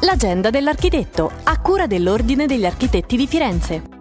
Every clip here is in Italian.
L'agenda dell'architetto, a cura dell'Ordine degli Architetti di Firenze.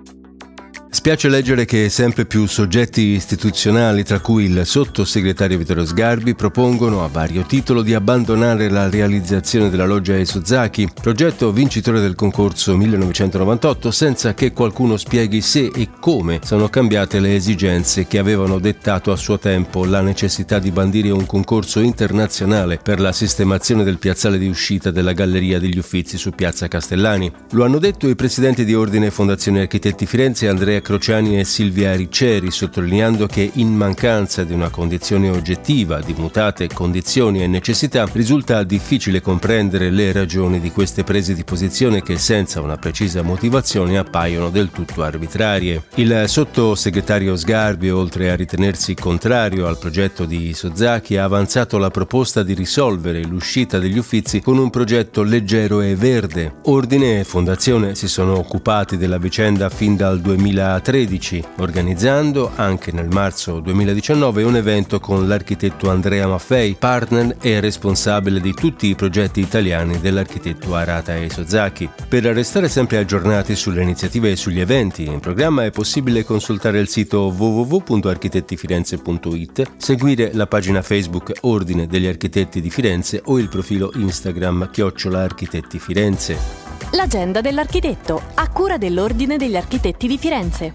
Spiace leggere che sempre più soggetti istituzionali, tra cui il sottosegretario Vittorio Sgarbi, propongono a vario titolo di abbandonare la realizzazione della loggia Esozaki, progetto vincitore del concorso 1998, senza che qualcuno spieghi se e come sono cambiate le esigenze che avevano dettato a suo tempo la necessità di bandire un concorso internazionale per la sistemazione del piazzale di uscita della Galleria degli Uffizi su Piazza Castellani. Lo hanno detto i presidenti di Ordine Fondazione Architetti Firenze Andrea Crociani e Silvia Ricceri, sottolineando che in mancanza di una condizione oggettiva di mutate condizioni e necessità risulta difficile comprendere le ragioni di queste prese di posizione che senza una precisa motivazione appaiono del tutto arbitrarie. Il sottosegretario Sgarbi, oltre a ritenersi contrario al progetto di Sozaki, ha avanzato la proposta di risolvere l'uscita degli uffizi con un progetto leggero e verde. Ordine e Fondazione si sono occupati della vicenda fin dal 2003 2013, organizzando anche nel marzo 2019 un evento con l'architetto Andrea Maffei, partner e responsabile di tutti i progetti italiani dell'architetto Arata e Sozaki. Per restare sempre aggiornati sulle iniziative e sugli eventi in programma è possibile consultare il sito www.architettifirenze.it, seguire la pagina Facebook Ordine degli Architetti di Firenze o il profilo Instagram Chiocciola Architetti Firenze. L'agenda dell'architetto, a cura dell'Ordine degli Architetti di Firenze.